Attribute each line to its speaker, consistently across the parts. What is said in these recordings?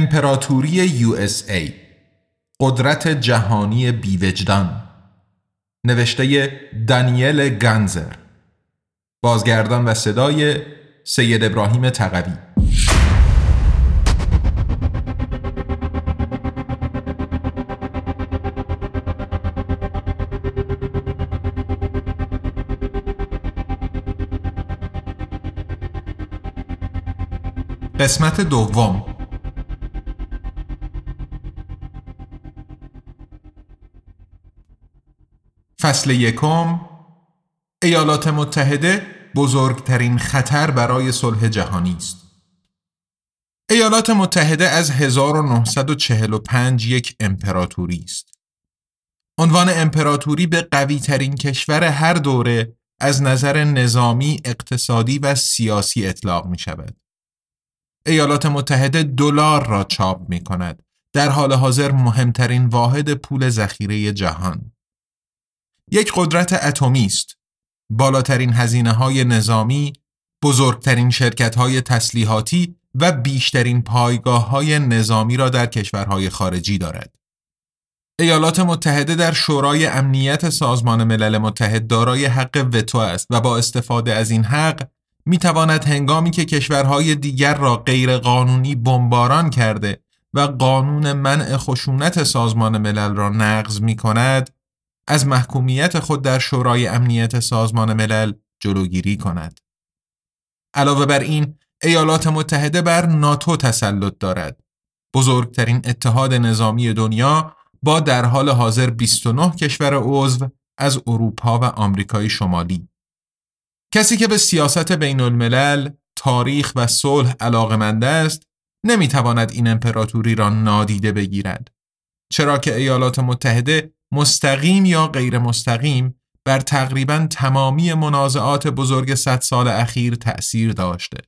Speaker 1: امپراتوری ای قدرت جهانی بیوجدان. نوشته دانیل گنزر بازگردان و صدای سید ابراهیم تقوی قسمت دوم. فصل یکم ایالات متحده بزرگترین خطر برای صلح جهانی است. ایالات متحده از 1945 یک امپراتوری است. عنوان امپراتوری به قوی ترین کشور هر دوره از نظر نظامی، اقتصادی و سیاسی اطلاق می شود. ایالات متحده دلار را چاپ می کند. در حال حاضر مهمترین واحد پول ذخیره جهان. یک قدرت اتمی است. بالاترین هزینه های نظامی، بزرگترین شرکت های تسلیحاتی و بیشترین پایگاه های نظامی را در کشورهای خارجی دارد. ایالات متحده در شورای امنیت سازمان ملل متحد دارای حق وتو است و با استفاده از این حق می تواند هنگامی که کشورهای دیگر را غیر قانونی بمباران کرده و قانون منع خشونت سازمان ملل را نقض می کند از محکومیت خود در شورای امنیت سازمان ملل جلوگیری کند. علاوه بر این، ایالات متحده بر ناتو تسلط دارد. بزرگترین اتحاد نظامی دنیا با در حال حاضر 29 کشور عضو از اروپا و آمریکای شمالی. کسی که به سیاست بین الملل، تاریخ و صلح علاقمند است، نمی‌تواند این امپراتوری را نادیده بگیرد. چرا که ایالات متحده مستقیم یا غیر مستقیم بر تقریبا تمامی منازعات بزرگ صد سال اخیر تأثیر داشته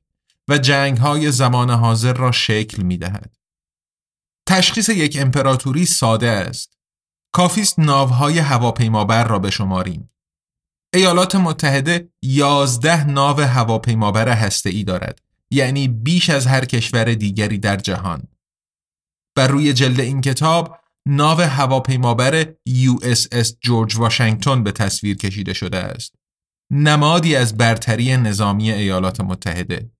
Speaker 1: و جنگ های زمان حاضر را شکل می دهد. تشخیص یک امپراتوری ساده است. کافیست ناوهای هواپیمابر را بشماریم. ایالات متحده یازده ناو هواپیمابر ای دارد یعنی بیش از هر کشور دیگری در جهان. بر روی جلد این کتاب ناو هواپیمابر USS جورج واشنگتن به تصویر کشیده شده است. نمادی از برتری نظامی ایالات متحده.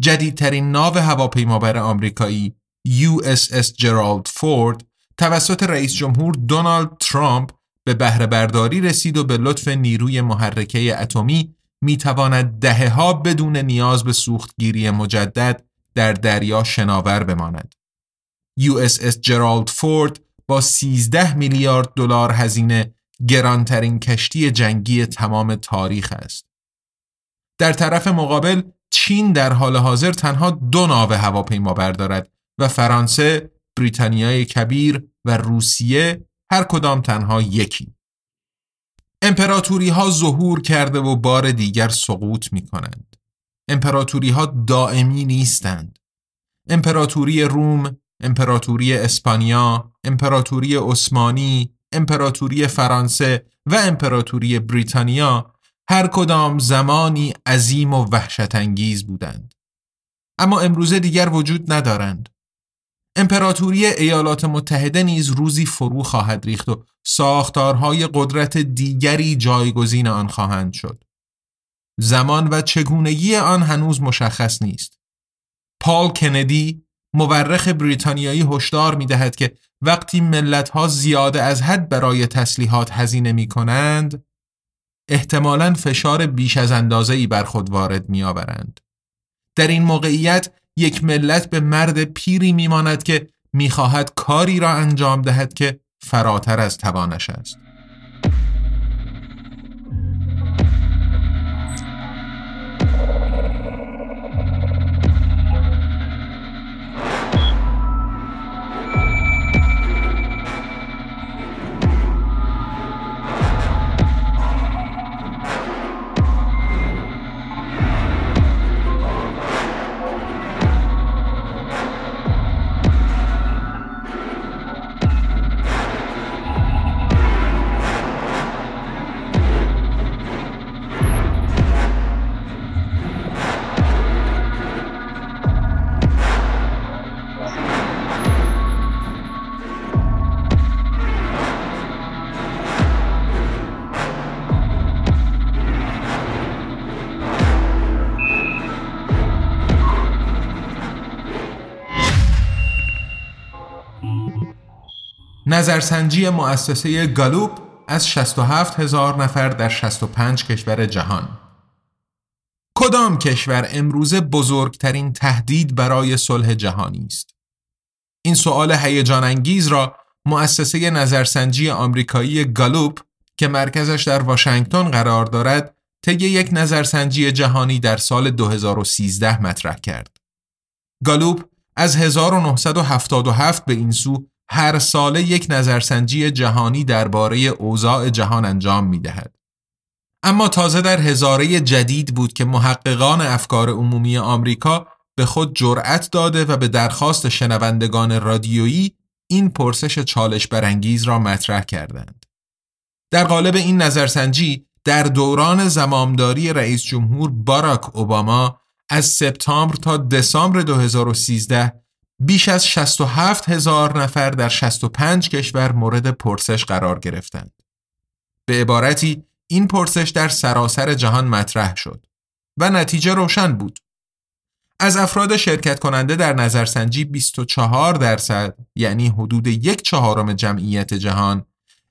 Speaker 1: جدیدترین ناو هواپیمابر آمریکایی USS جرالد فورد توسط رئیس جمهور دونالد ترامپ به بهره برداری رسید و به لطف نیروی محرکه اتمی می تواند دهه ها بدون نیاز به سوختگیری مجدد در دریا شناور بماند. USS جرالد فورد با 13 میلیارد دلار هزینه گرانترین کشتی جنگی تمام تاریخ است. در طرف مقابل چین در حال حاضر تنها دو ناو هواپیما بردارد و فرانسه، بریتانیای کبیر و روسیه هر کدام تنها یکی. امپراتوری ها ظهور کرده و بار دیگر سقوط می کنند. امپراتوری ها دائمی نیستند. امپراتوری روم، امپراتوری اسپانیا، امپراتوری عثمانی، امپراتوری فرانسه و امپراتوری بریتانیا هر کدام زمانی عظیم و وحشت انگیز بودند. اما امروزه دیگر وجود ندارند. امپراتوری ایالات متحده نیز روزی فرو خواهد ریخت و ساختارهای قدرت دیگری جایگزین آن خواهند شد. زمان و چگونگی آن هنوز مشخص نیست. پال کندی مورخ بریتانیایی هشدار می دهد که وقتی ملت ها زیاده از حد برای تسلیحات هزینه می کنند احتمالا فشار بیش از اندازه ای بر خود وارد می آورند. در این موقعیت یک ملت به مرد پیری می ماند که می خواهد کاری را انجام دهد که فراتر از توانش است. نظرسنجی مؤسسه گالوپ از 67 هزار نفر در 65 کشور جهان کدام کشور امروزه بزرگترین تهدید برای صلح جهانی است؟ این سوال هیجان انگیز را مؤسسه نظرسنجی آمریکایی گالوپ که مرکزش در واشنگتن قرار دارد طی یک نظرسنجی جهانی در سال 2013 مطرح کرد. گالوپ از 1977 به این سو هر ساله یک نظرسنجی جهانی درباره اوضاع جهان انجام می دهد. اما تازه در هزاره جدید بود که محققان افکار عمومی آمریکا به خود جرأت داده و به درخواست شنوندگان رادیویی این پرسش چالش برانگیز را مطرح کردند. در قالب این نظرسنجی در دوران زمامداری رئیس جمهور باراک اوباما از سپتامبر تا دسامبر 2013 بیش از 67 هزار نفر در 65 کشور مورد پرسش قرار گرفتند. به عبارتی این پرسش در سراسر جهان مطرح شد و نتیجه روشن بود. از افراد شرکت کننده در نظرسنجی 24 درصد یعنی حدود یک چهارم جمعیت جهان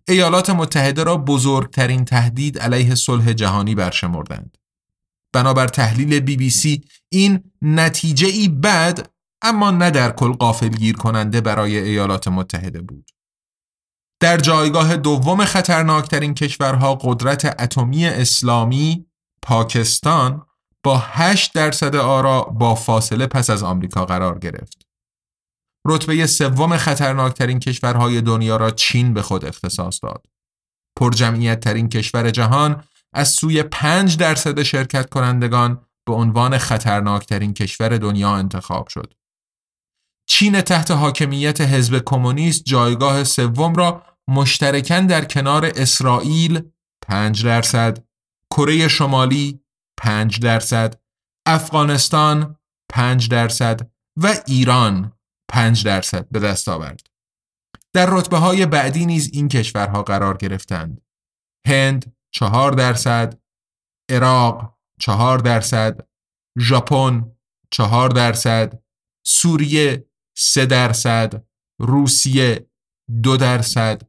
Speaker 1: ایالات متحده را بزرگترین تهدید علیه صلح جهانی برشمردند. بنابر تحلیل بی بی سی این نتیجه ای بد اما نه در کل قافلگیر کننده برای ایالات متحده بود. در جایگاه دوم خطرناکترین کشورها قدرت اتمی اسلامی پاکستان با 8 درصد آرا با فاصله پس از آمریکا قرار گرفت. رتبه سوم خطرناکترین کشورهای دنیا را چین به خود اختصاص داد. پرجمعیت ترین کشور جهان از سوی 5 درصد شرکت کنندگان به عنوان خطرناکترین کشور دنیا انتخاب شد. چین تحت حاکمیت حزب کمونیست جایگاه سوم را مشترکاً در کنار اسرائیل 5 درصد، کره شمالی 5 درصد، افغانستان 5 درصد و ایران 5 درصد به دست آورد. در رتبه های بعدی نیز این کشورها قرار گرفتند. هند 4 درصد، عراق 4 درصد، ژاپن 4 درصد، سوریه 3 درصد، روسیه 2 درصد،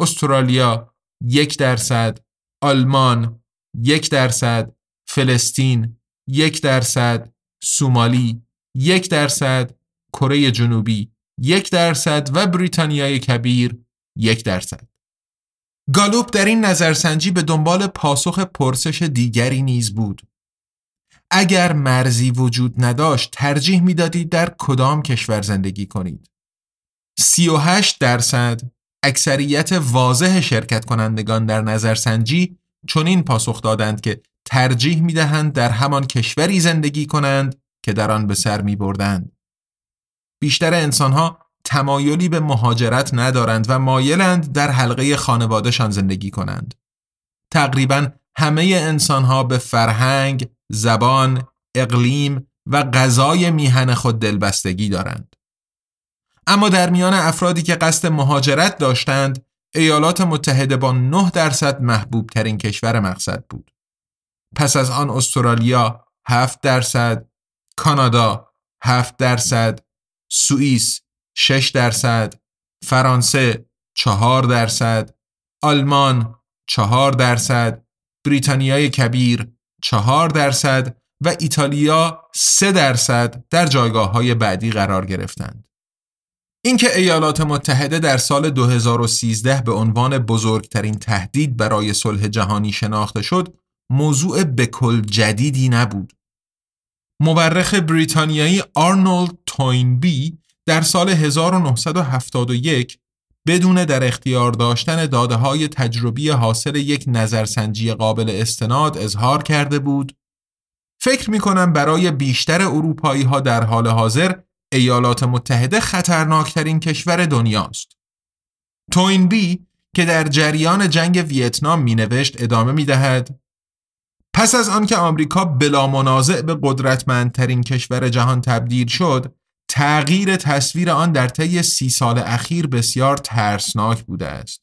Speaker 1: استرالیا 1 درصد، آلمان 1 درصد، فلسطین 1 درصد، سومالی 1 درصد، کره جنوبی یک درصد و بریتانیای کبیر یک درصد. گالوپ در این نظرسنجی به دنبال پاسخ پرسش دیگری نیز بود. اگر مرزی وجود نداشت ترجیح می‌دادید در کدام کشور زندگی کنید؟ 38 درصد اکثریت واضح شرکت کنندگان در نظرسنجی چنین پاسخ دادند که ترجیح می دهند در همان کشوری زندگی کنند که در آن به سر می بردند. بیشتر انسانها تمایلی به مهاجرت ندارند و مایلند در حلقه خانوادهشان زندگی کنند. تقریبا همه انسانها به فرهنگ، زبان، اقلیم و غذای میهن خود دلبستگی دارند. اما در میان افرادی که قصد مهاجرت داشتند، ایالات متحده با 9 درصد محبوب ترین کشور مقصد بود. پس از آن استرالیا 7 درصد، کانادا 7 درصد، سوئیس 6 درصد، فرانسه 4 درصد، آلمان 4 درصد، بریتانیای کبیر 4 درصد و ایتالیا 3 درصد در جایگاه های بعدی قرار گرفتند. اینکه ایالات متحده در سال 2013 به عنوان بزرگترین تهدید برای صلح جهانی شناخته شد، موضوع بکل جدیدی نبود. مورخ بریتانیایی آرنولد توینبی در سال 1971 بدون در اختیار داشتن داده های تجربی حاصل یک نظرسنجی قابل استناد اظهار کرده بود فکر می کنم برای بیشتر اروپایی ها در حال حاضر ایالات متحده خطرناکترین کشور دنیاست. توینبی که در جریان جنگ ویتنام می نوشت ادامه می دهد پس از آنکه آمریکا بلا منازع به قدرتمندترین کشور جهان تبدیل شد تغییر تصویر آن در طی سی سال اخیر بسیار ترسناک بوده است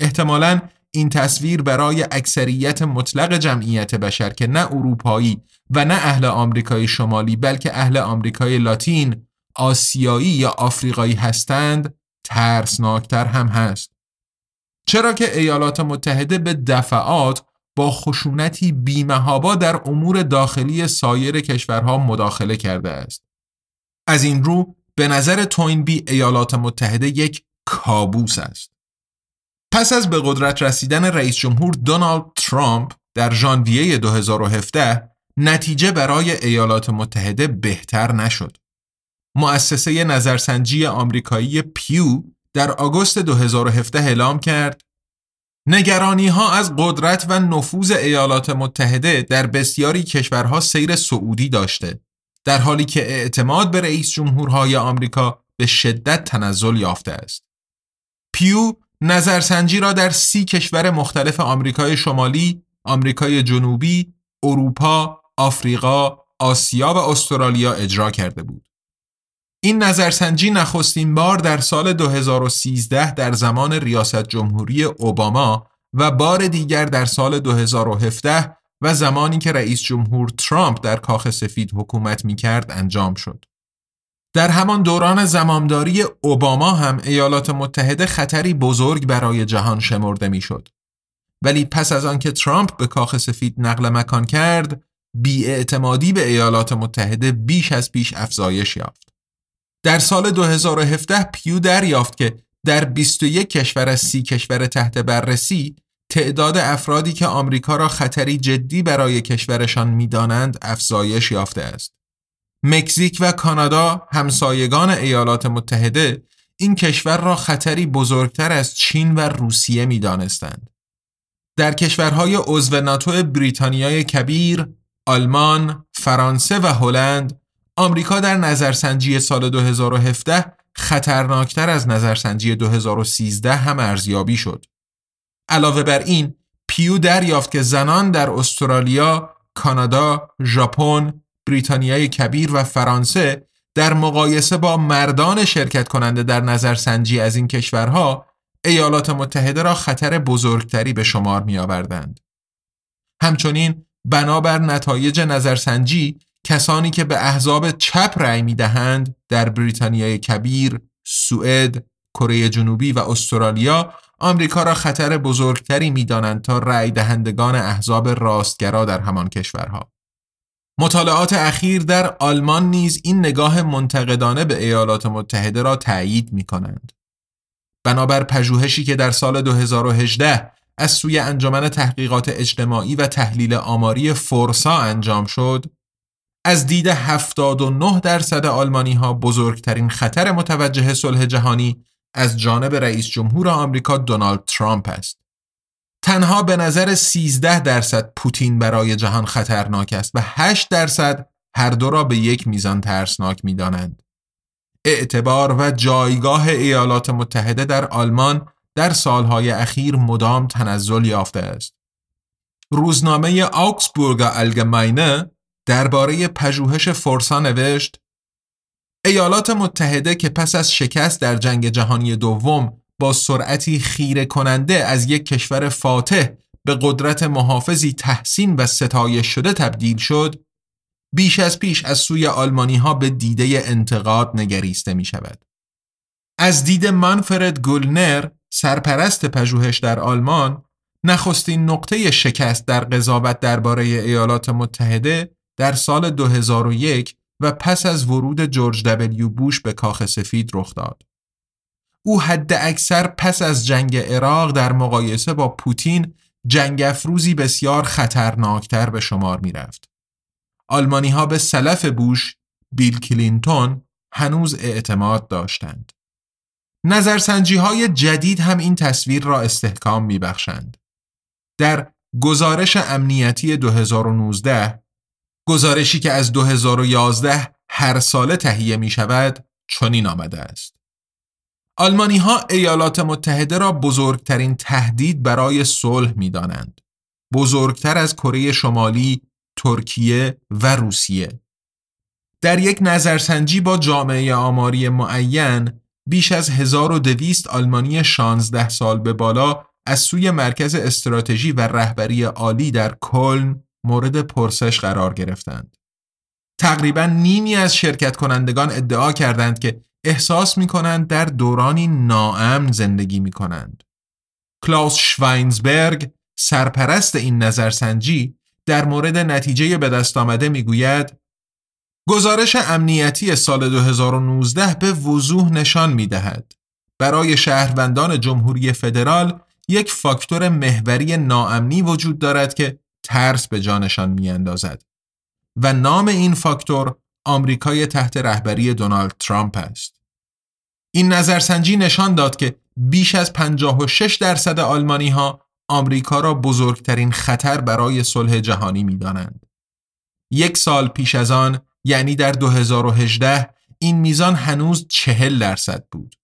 Speaker 1: احتمالا این تصویر برای اکثریت مطلق جمعیت بشر که نه اروپایی و نه اهل آمریکای شمالی بلکه اهل آمریکای لاتین، آسیایی یا آفریقایی هستند ترسناکتر هم هست. چرا که ایالات متحده به دفعات با خشونتی بیمهابا در امور داخلی سایر کشورها مداخله کرده است. از این رو به نظر توینبی ایالات متحده یک کابوس است. پس از به قدرت رسیدن رئیس جمهور دونالد ترامپ در ژانویه 2017 نتیجه برای ایالات متحده بهتر نشد. مؤسسه نظرسنجی آمریکایی پیو در آگوست 2017 اعلام کرد نگرانی ها از قدرت و نفوذ ایالات متحده در بسیاری کشورها سیر سعودی داشته در حالی که اعتماد به رئیس جمهورهای آمریکا به شدت تنزل یافته است. پیو نظرسنجی را در سی کشور مختلف آمریکای شمالی، آمریکای جنوبی، اروپا، آفریقا، آسیا و استرالیا اجرا کرده بود. این نظرسنجی نخستین بار در سال 2013 در زمان ریاست جمهوری اوباما و بار دیگر در سال 2017 و زمانی که رئیس جمهور ترامپ در کاخ سفید حکومت می کرد انجام شد. در همان دوران زمامداری اوباما هم ایالات متحده خطری بزرگ برای جهان شمرده می شد. ولی پس از آنکه ترامپ به کاخ سفید نقل مکان کرد، بیاعتمادی به ایالات متحده بیش از پیش افزایش یافت. در سال 2017 پیو دریافت که در 21 کشور از 30 کشور تحت بررسی تعداد افرادی که آمریکا را خطری جدی برای کشورشان می‌دانند افزایش یافته است. مکزیک و کانادا همسایگان ایالات متحده این کشور را خطری بزرگتر از چین و روسیه می دانستند. در کشورهای عضو ناتو بریتانیای کبیر، آلمان، فرانسه و هلند آمریکا در نظرسنجی سال 2017 خطرناکتر از نظرسنجی 2013 هم ارزیابی شد. علاوه بر این پیو دریافت که زنان در استرالیا، کانادا، ژاپن، بریتانیای کبیر و فرانسه در مقایسه با مردان شرکت کننده در نظرسنجی از این کشورها ایالات متحده را خطر بزرگتری به شمار می آوردند. همچنین بنابر نتایج نظرسنجی کسانی که به احزاب چپ رأی می دهند در بریتانیای کبیر، سوئد، کره جنوبی و استرالیا آمریکا را خطر بزرگتری می‌دانند تا رأی دهندگان احزاب راستگرا در همان کشورها. مطالعات اخیر در آلمان نیز این نگاه منتقدانه به ایالات متحده را تأیید می کنند. بنابر پژوهشی که در سال 2018 از سوی انجمن تحقیقات اجتماعی و تحلیل آماری فورسا انجام شد، از دید 79 درصد آلمانی ها بزرگترین خطر متوجه صلح جهانی از جانب رئیس جمهور آمریکا دونالد ترامپ است. تنها به نظر 13 درصد پوتین برای جهان خطرناک است و 8 درصد هر دو را به یک میزان ترسناک می دانند. اعتبار و جایگاه ایالات متحده در آلمان در سالهای اخیر مدام تنزل یافته است. روزنامه آکسبورگ الگماینه درباره پژوهش فرسا نوشت ایالات متحده که پس از شکست در جنگ جهانی دوم با سرعتی خیره کننده از یک کشور فاتح به قدرت محافظی تحسین و ستایش شده تبدیل شد بیش از پیش از سوی آلمانی ها به دیده انتقاد نگریسته می شود. از دید منفرد گولنر سرپرست پژوهش در آلمان نخستین نقطه شکست در قضاوت درباره ایالات متحده در سال 2001 و پس از ورود جورج دبلیو بوش به کاخ سفید رخ داد. او حد اکثر پس از جنگ عراق در مقایسه با پوتین جنگ افروزی بسیار خطرناکتر به شمار می رفت. آلمانی ها به سلف بوش بیل کلینتون هنوز اعتماد داشتند. نظرسنجی های جدید هم این تصویر را استحکام می بخشند. در گزارش امنیتی 2019 گزارشی که از 2011 هر ساله تهیه می شود چنین آمده است. آلمانی ها ایالات متحده را بزرگترین تهدید برای صلح می دانند. بزرگتر از کره شمالی، ترکیه و روسیه. در یک نظرسنجی با جامعه آماری معین بیش از 1200 آلمانی 16 سال به بالا از سوی مرکز استراتژی و رهبری عالی در کلن مورد پرسش قرار گرفتند. تقریبا نیمی از شرکت کنندگان ادعا کردند که احساس می کنند در دورانی ناامن زندگی می کنند. کلاوس شواینزبرگ سرپرست این نظرسنجی در مورد نتیجه به دست آمده می گوید گزارش امنیتی سال 2019 به وضوح نشان می دهد. برای شهروندان جمهوری فدرال یک فاکتور محوری ناامنی وجود دارد که ترس به جانشان می اندازد. و نام این فاکتور آمریکای تحت رهبری دونالد ترامپ است. این نظرسنجی نشان داد که بیش از 56 درصد آلمانی ها آمریکا را بزرگترین خطر برای صلح جهانی می دانند. یک سال پیش از آن یعنی در 2018 این میزان هنوز چهل درصد بود.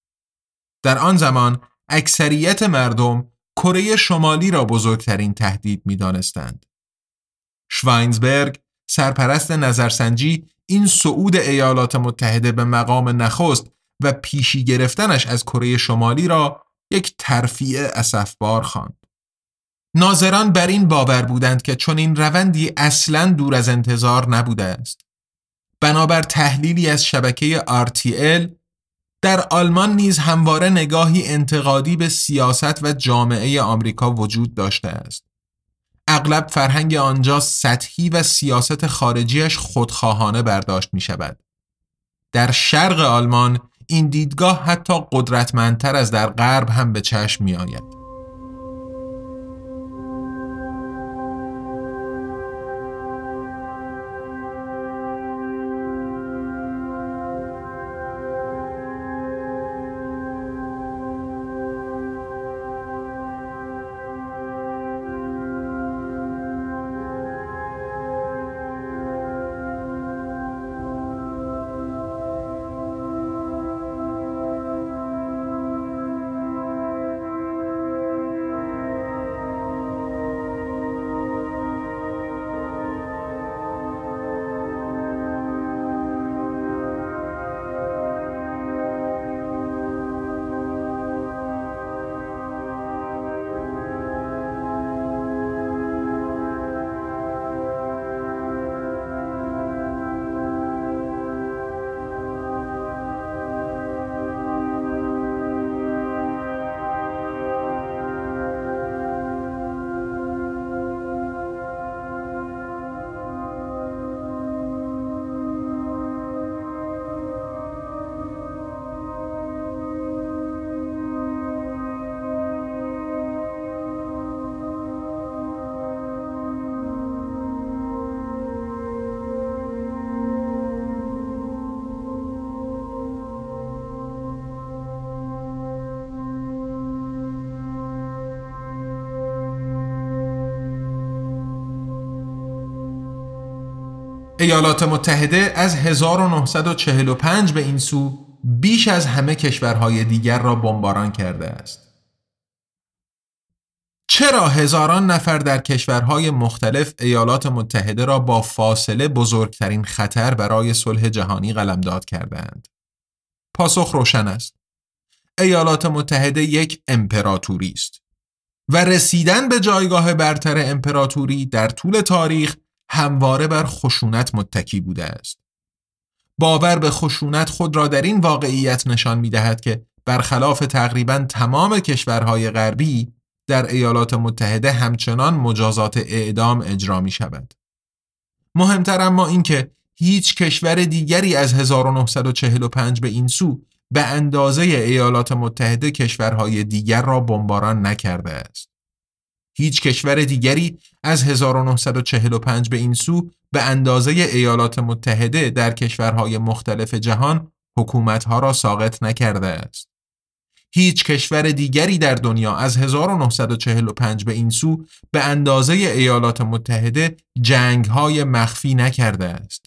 Speaker 1: در آن زمان اکثریت مردم کره شمالی را بزرگترین تهدید می دانستند. شواینزبرگ سرپرست نظرسنجی این صعود ایالات متحده به مقام نخست و پیشی گرفتنش از کره شمالی را یک ترفیع اسفبار خواند. ناظران بر این باور بودند که چون این روندی اصلا دور از انتظار نبوده است. بنابر تحلیلی از شبکه RTL در آلمان نیز همواره نگاهی انتقادی به سیاست و جامعه آمریکا وجود داشته است. اغلب فرهنگ آنجا سطحی و سیاست خارجیش خودخواهانه برداشت می شود. در شرق آلمان این دیدگاه حتی قدرتمندتر از در غرب هم به چشم می آید. ایالات متحده از 1945 به این سو بیش از همه کشورهای دیگر را بمباران کرده است. چرا هزاران نفر در کشورهای مختلف ایالات متحده را با فاصله بزرگترین خطر برای صلح جهانی قلمداد کردند؟ پاسخ روشن است. ایالات متحده یک امپراتوری است و رسیدن به جایگاه برتر امپراتوری در طول تاریخ همواره بر خشونت متکی بوده است. باور به خشونت خود را در این واقعیت نشان می دهد که برخلاف تقریبا تمام کشورهای غربی در ایالات متحده همچنان مجازات اعدام اجرا می شود. مهمتر اما اینکه هیچ کشور دیگری از 1945 به این سو به اندازه ایالات متحده کشورهای دیگر را بمباران نکرده است. هیچ کشور دیگری از 1945 به این سو به اندازه ایالات متحده در کشورهای مختلف جهان حکومتها را ساقط نکرده است. هیچ کشور دیگری در دنیا از 1945 به این سو به اندازه ایالات متحده جنگهای مخفی نکرده است.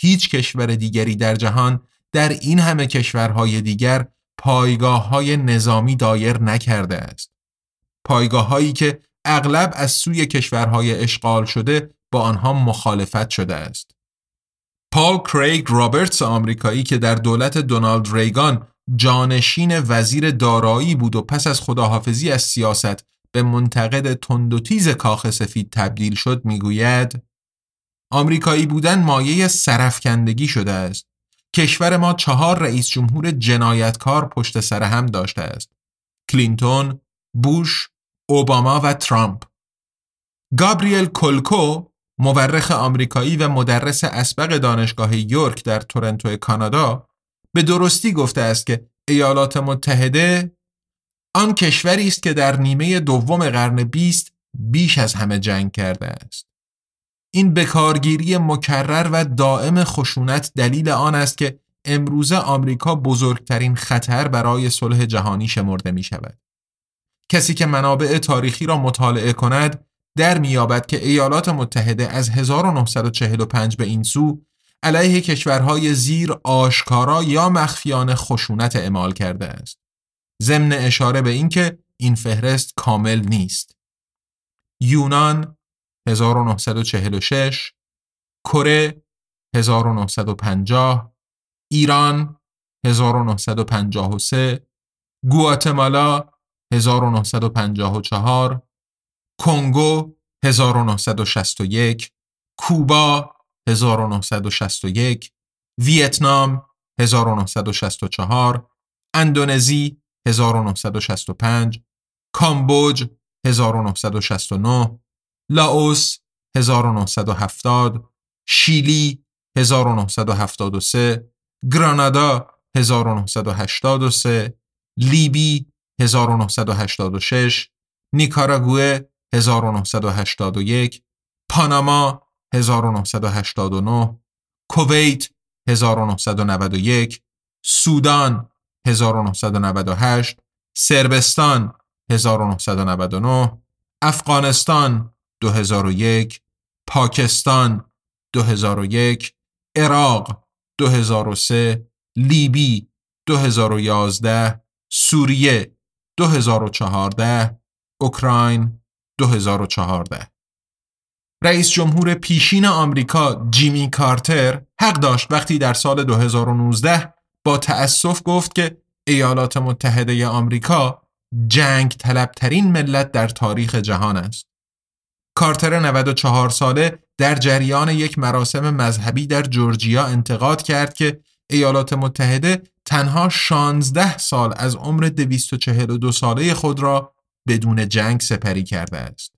Speaker 1: هیچ کشور دیگری در جهان در این همه کشورهای دیگر پایگاه های نظامی دایر نکرده است. پایگاه هایی که اغلب از سوی کشورهای اشغال شده با آنها مخالفت شده است. پال کریگ رابرتس آمریکایی که در دولت دونالد ریگان جانشین وزیر دارایی بود و پس از خداحافظی از سیاست به منتقد تند و تیز کاخ سفید تبدیل شد می‌گوید آمریکایی بودن مایه سرفکندگی شده است کشور ما چهار رئیس جمهور جنایتکار پشت سر هم داشته است. کلینتون، بوش، اوباما و ترامپ. گابریل کلکو مورخ آمریکایی و مدرس اسبق دانشگاه یورک در تورنتو کانادا به درستی گفته است که ایالات متحده آن کشوری است که در نیمه دوم قرن بیست بیش از همه جنگ کرده است. این بکارگیری مکرر و دائم خشونت دلیل آن است که امروزه آمریکا بزرگترین خطر برای صلح جهانی شمرده می شود. کسی که منابع تاریخی را مطالعه کند در میابد که ایالات متحده از 1945 به این سو علیه کشورهای زیر آشکارا یا مخفیانه خشونت اعمال کرده است. ضمن اشاره به اینکه این فهرست کامل نیست. یونان 1946 کره 1950 ایران 1953 گواتمالا 1954 کنگو 1961 کوبا 1961 ویتنام 1964 اندونزی 1965 کامبوج 1969 لاوس 1970 شیلی 1973 گرانادا 1983 لیبی 1986 نیکاراگوه 1981 پاناما 1989 کویت 1991 سودان 1998 سربستان 1999 افغانستان 2001 پاکستان 2001 عراق 2003 لیبی 2011 سوریه 2014 اوکراین 2014 رئیس جمهور پیشین آمریکا جیمی کارتر حق داشت وقتی در سال 2019 با تأسف گفت که ایالات متحده آمریکا جنگ طلبترین ملت در تاریخ جهان است. کارتر 94 ساله در جریان یک مراسم مذهبی در جورجیا انتقاد کرد که ایالات متحده تنها 16 سال از عمر 242 ساله خود را بدون جنگ سپری کرده است.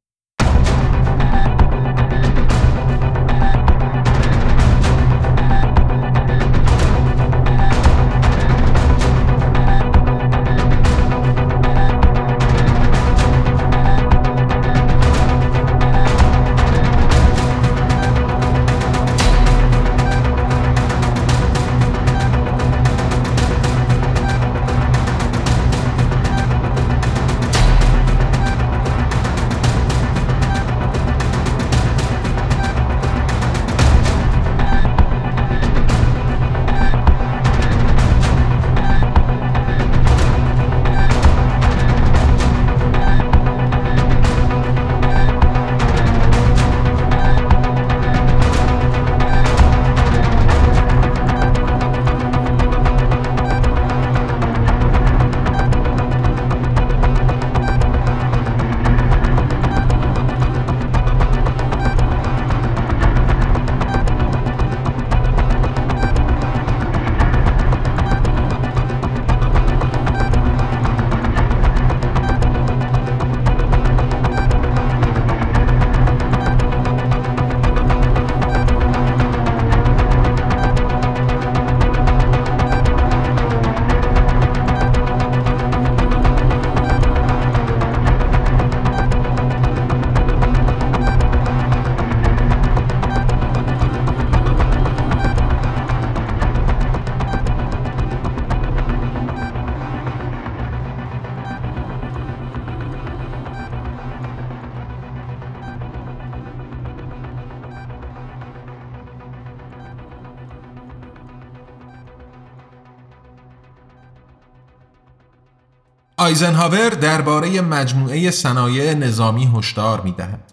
Speaker 1: آیزنهاور درباره مجموعه صنایع نظامی هشدار می‌دهد.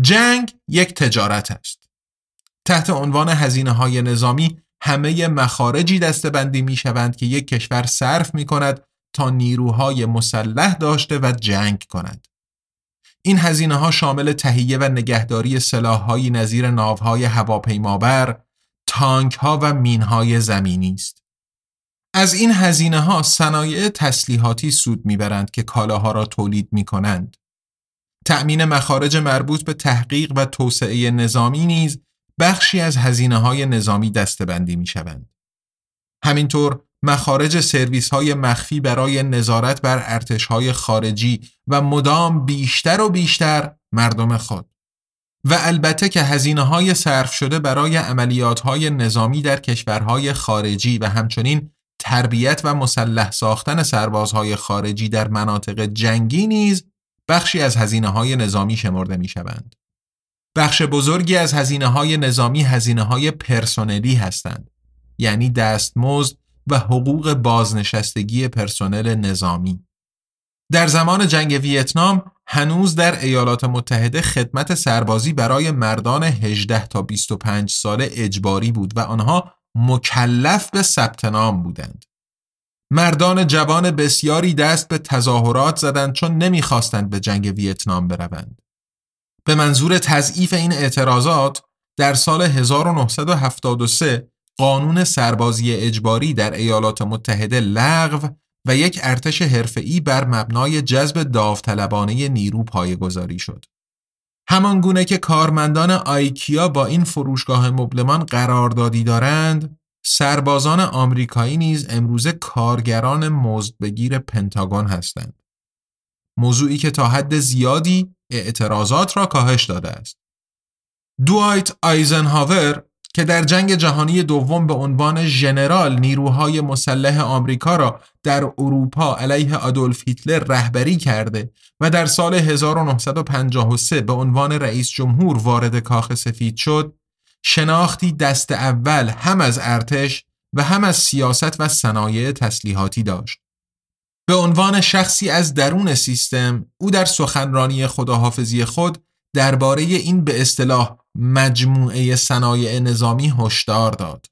Speaker 1: جنگ یک تجارت است. تحت عنوان هزینه های نظامی همه مخارجی دستبندی می شوند که یک کشور صرف می کند تا نیروهای مسلح داشته و جنگ کند. این هزینه ها شامل تهیه و نگهداری سلاحهایی نظیر ناوهای هواپیمابر، تانک ها و مین های زمینی است. از این هزینه ها صنایع تسلیحاتی سود می‌برند که کالاها را تولید می کنند. تأمین مخارج مربوط به تحقیق و توسعه نظامی نیز بخشی از هزینه های نظامی دستبندی می شوند. همینطور مخارج سرویس های مخفی برای نظارت بر ارتش های خارجی و مدام بیشتر و بیشتر مردم خود. و البته که هزینه های صرف شده برای عملیات های نظامی در کشورهای خارجی و همچنین تربیت و مسلح ساختن سربازهای خارجی در مناطق جنگی نیز بخشی از هزینه های نظامی شمرده می شوند. بخش بزرگی از هزینه های نظامی هزینه های پرسنلی هستند یعنی دستمزد و حقوق بازنشستگی پرسنل نظامی در زمان جنگ ویتنام هنوز در ایالات متحده خدمت سربازی برای مردان 18 تا 25 ساله اجباری بود و آنها مکلف به ثبت نام بودند. مردان جوان بسیاری دست به تظاهرات زدند چون نمی‌خواستند به جنگ ویتنام بروند. به منظور تضعیف این اعتراضات در سال 1973 قانون سربازی اجباری در ایالات متحده لغو و یک ارتش حرفه‌ای بر مبنای جذب داوطلبانه نیرو پایه‌گذاری شد. همان گونه که کارمندان آیکیا با این فروشگاه مبلمان قراردادی دارند، سربازان آمریکایی نیز امروزه کارگران مزدبگیر پنتاگون هستند. موضوعی که تا حد زیادی اعتراضات را کاهش داده است. دوایت آیزنهاور که در جنگ جهانی دوم به عنوان ژنرال نیروهای مسلح آمریکا را در اروپا علیه آدولف هیتلر رهبری کرده و در سال 1953 به عنوان رئیس جمهور وارد کاخ سفید شد شناختی دست اول هم از ارتش و هم از سیاست و صنایع تسلیحاتی داشت. به عنوان شخصی از درون سیستم او در سخنرانی خداحافظی خود درباره این به اصطلاح مجموعه صنایع نظامی هشدار داد.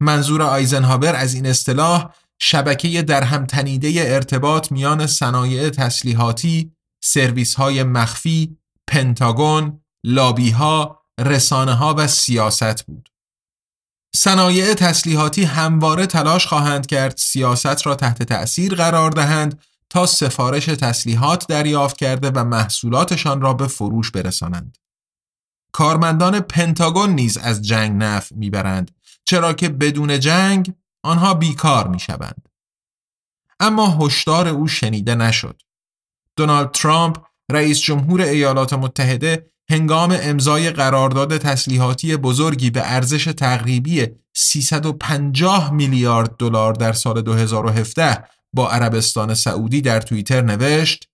Speaker 1: منظور آیزنهاور از این اصطلاح شبکه در هم تنیده ارتباط میان صنایع تسلیحاتی، سرویس های مخفی، پنتاگون، لابی ها، رسانه ها و سیاست بود. صنایع تسلیحاتی همواره تلاش خواهند کرد سیاست را تحت تأثیر قرار دهند تا سفارش تسلیحات دریافت کرده و محصولاتشان را به فروش برسانند. کارمندان پنتاگون نیز از جنگ نفع می‌برند چرا که بدون جنگ آنها بیکار می‌شوند. اما هشدار او شنیده نشد. دونالد ترامپ رئیس جمهور ایالات متحده هنگام امضای قرارداد تسلیحاتی بزرگی به ارزش تقریبی 350 میلیارد دلار در سال 2017 با عربستان سعودی در توییتر نوشت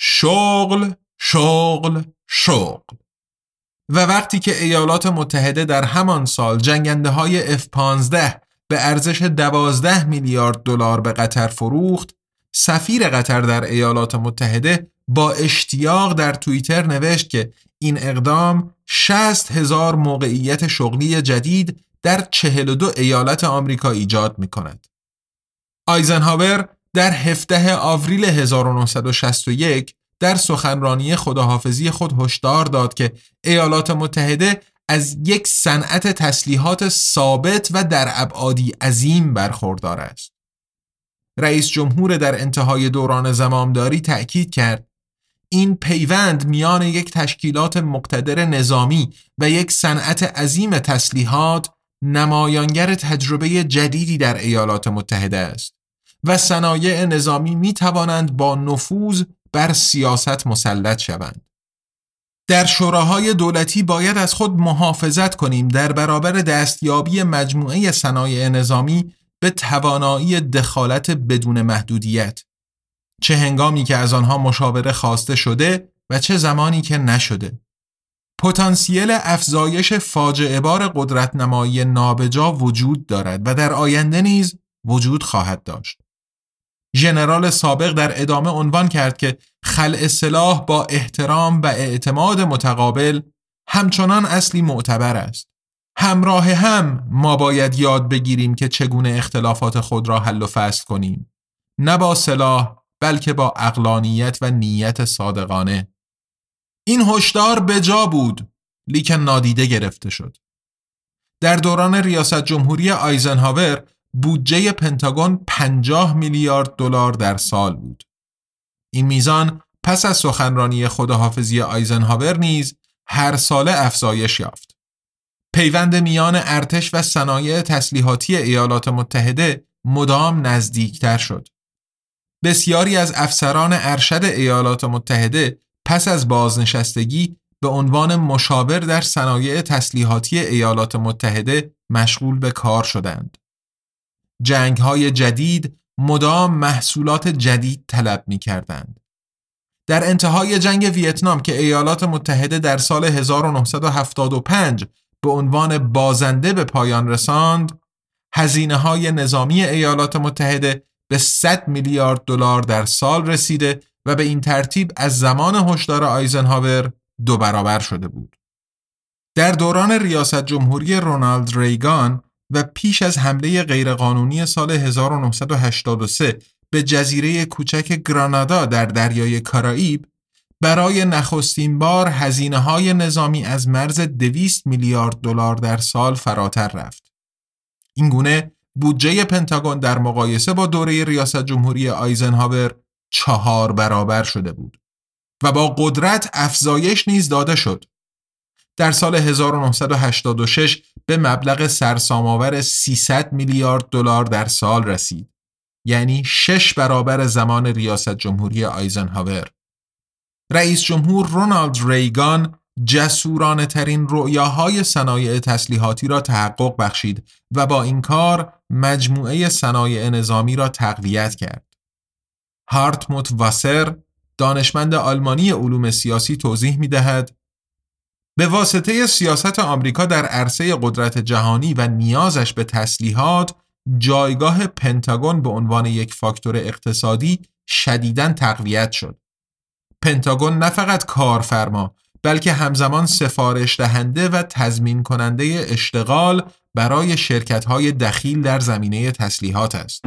Speaker 1: شغل شغل شغل و وقتی که ایالات متحده در همان سال جنگنده های F-15 به ارزش 12 میلیارد دلار به قطر فروخت سفیر قطر در ایالات متحده با اشتیاق در توییتر نوشت که این اقدام 60 هزار موقعیت شغلی جدید در 42 ایالت آمریکا ایجاد می کند. آیزنهاور در 17 آوریل 1961 در سخنرانی خداحافظی خود هشدار داد که ایالات متحده از یک صنعت تسلیحات ثابت و در ابعادی عظیم برخوردار است. رئیس جمهور در انتهای دوران زمامداری تأکید کرد این پیوند میان یک تشکیلات مقتدر نظامی و یک صنعت عظیم تسلیحات نمایانگر تجربه جدیدی در ایالات متحده است و صنایع نظامی می توانند با نفوذ بر سیاست مسلط شوند. در شوراهای دولتی باید از خود محافظت کنیم در برابر دستیابی مجموعه صنایع نظامی به توانایی دخالت بدون محدودیت. چه هنگامی که از آنها مشاوره خواسته شده و چه زمانی که نشده. پتانسیل افزایش فاجعه بار قدرت نمایی نابجا وجود دارد و در آینده نیز وجود خواهد داشت. ژنرال سابق در ادامه عنوان کرد که خلع سلاح با احترام و اعتماد متقابل همچنان اصلی معتبر است. همراه هم ما باید یاد بگیریم که چگونه اختلافات خود را حل و فصل کنیم. نه با سلاح بلکه با اقلانیت و نیت صادقانه. این هشدار به جا بود لیکن نادیده گرفته شد. در دوران ریاست جمهوری آیزنهاور بودجه پنتاگون 50 میلیارد دلار در سال بود. این میزان پس از سخنرانی خداحافظی آیزنهاور نیز هر ساله افزایش یافت. پیوند میان ارتش و صنایع تسلیحاتی ایالات متحده مدام نزدیکتر شد. بسیاری از افسران ارشد ایالات متحده پس از بازنشستگی به عنوان مشاور در صنایع تسلیحاتی ایالات متحده مشغول به کار شدند. جنگ های جدید مدام محصولات جدید طلب می کردند. در انتهای جنگ ویتنام که ایالات متحده در سال 1975 به عنوان بازنده به پایان رساند، هزینه های نظامی ایالات متحده به 100 میلیارد دلار در سال رسیده و به این ترتیب از زمان هشدار آیزنهاور دو برابر شده بود. در دوران ریاست جمهوری رونالد ریگان و پیش از حمله غیرقانونی سال 1983 به جزیره کوچک گرانادا در دریای کارائیب برای نخستین بار هزینه های نظامی از مرز 200 میلیارد دلار در سال فراتر رفت. این گونه بودجه پنتاگون در مقایسه با دوره ریاست جمهوری آیزنهاور چهار برابر شده بود و با قدرت افزایش نیز داده شد. در سال 1986 به مبلغ سرسام‌آور 300 میلیارد دلار در سال رسید. یعنی شش برابر زمان ریاست جمهوری آیزنهاور. رئیس جمهور رونالد ریگان جسورانه ترین رؤیاهای صنایع تسلیحاتی را تحقق بخشید و با این کار مجموعه صنایع نظامی را تقویت کرد. هارتموت واسر دانشمند آلمانی علوم سیاسی توضیح می دهد به واسطه سیاست آمریکا در عرصه قدرت جهانی و نیازش به تسلیحات جایگاه پنتاگون به عنوان یک فاکتور اقتصادی شدیداً تقویت شد. پنتاگون نه فقط کارفرما بلکه همزمان سفارش دهنده و تضمین کننده اشتغال برای شرکت های دخیل در زمینه تسلیحات است.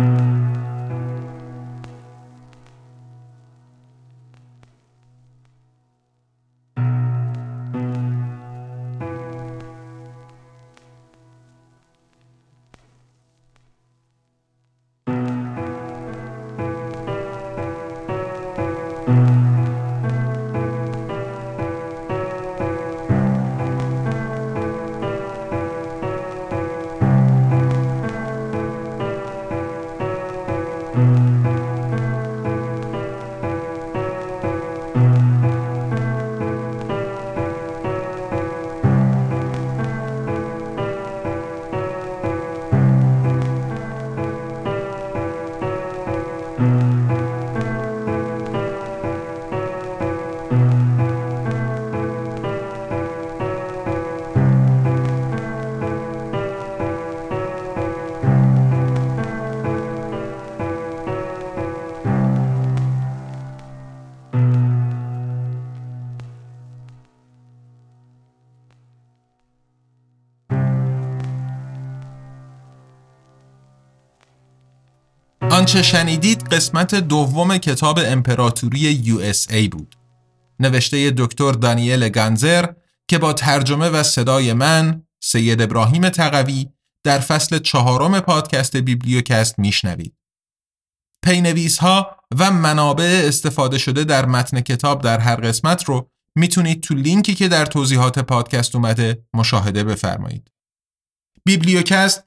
Speaker 1: آنچه شنیدید قسمت دوم کتاب امپراتوری USA بود نوشته دکتر دانیل گانزر که با ترجمه و صدای من سید ابراهیم تقوی در فصل چهارم پادکست بیبلیوکست میشنوید پی‌نویس ها و منابع استفاده شده در متن کتاب در هر قسمت رو می‌تونید تو لینکی که در توضیحات پادکست اومده مشاهده بفرمایید. بیبلیوکست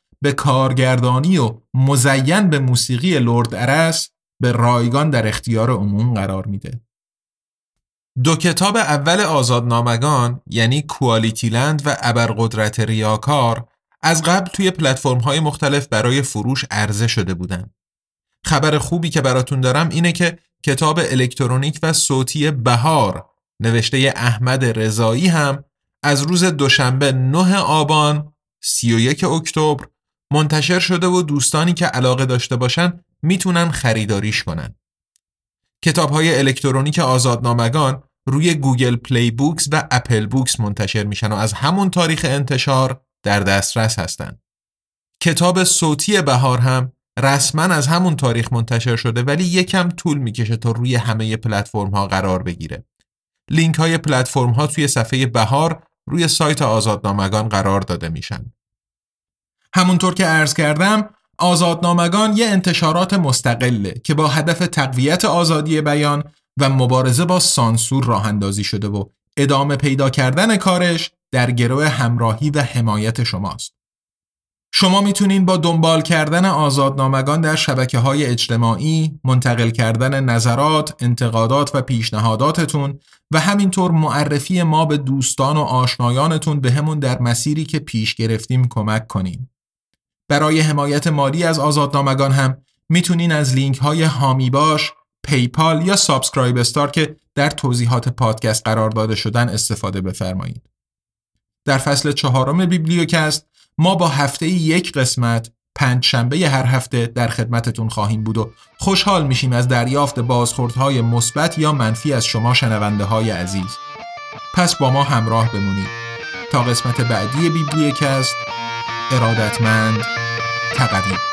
Speaker 1: به کارگردانی و مزین به موسیقی لرد ارس به رایگان در اختیار عموم قرار میده. دو کتاب اول آزادنامگان یعنی کوالیتی لند و ابرقدرت ریاکار از قبل توی پلتفرم های مختلف برای فروش عرضه شده بودند. خبر خوبی که براتون دارم اینه که کتاب الکترونیک و صوتی بهار نوشته احمد رضایی هم از روز دوشنبه 9 آبان 31 اکتبر منتشر شده و دوستانی که علاقه داشته باشن می‌تونن خریداریش کنن. کتاب های الکترونیک آزادنامگان روی Google Play Books و Apple Books منتشر میشن و از همون تاریخ انتشار در دسترس هستند. کتاب صوتی بهار هم رسما از همون تاریخ منتشر شده ولی یکم طول می‌کشه تا روی همه پلتفرم ها قرار بگیره. لینک های پلتفرم ها توی صفحه بهار روی سایت آزادنامگان قرار داده میشن. همونطور که عرض کردم آزادنامگان یه انتشارات مستقله که با هدف تقویت آزادی بیان و مبارزه با سانسور راه اندازی شده و ادامه پیدا کردن کارش در گروه همراهی و حمایت شماست. شما می‌تونین با دنبال کردن آزادنامگان در شبکه های اجتماعی، منتقل کردن نظرات، انتقادات و پیشنهاداتتون و همینطور معرفی ما به دوستان و آشنایانتون بهمون در مسیری که پیش گرفتیم کمک کنین. برای حمایت مالی از آزادنامگان هم می‌تونین از لینک های حامی باش، PayPal یا SubscribeStar که در توضیحات پادکست قرار داده شدن استفاده بفرمایید. در فصل چهارم بیبلیوکست ما با هفته یک قسمت پنج شنبه هر هفته در خدمتتون خواهیم بود و خوشحال میشیم از دریافت بازخوردهای مثبت یا منفی از شما شنونده های عزیز. پس با ما همراه بمونید تا قسمت بعدی بیبلیوکست ارادتمند 跳个屁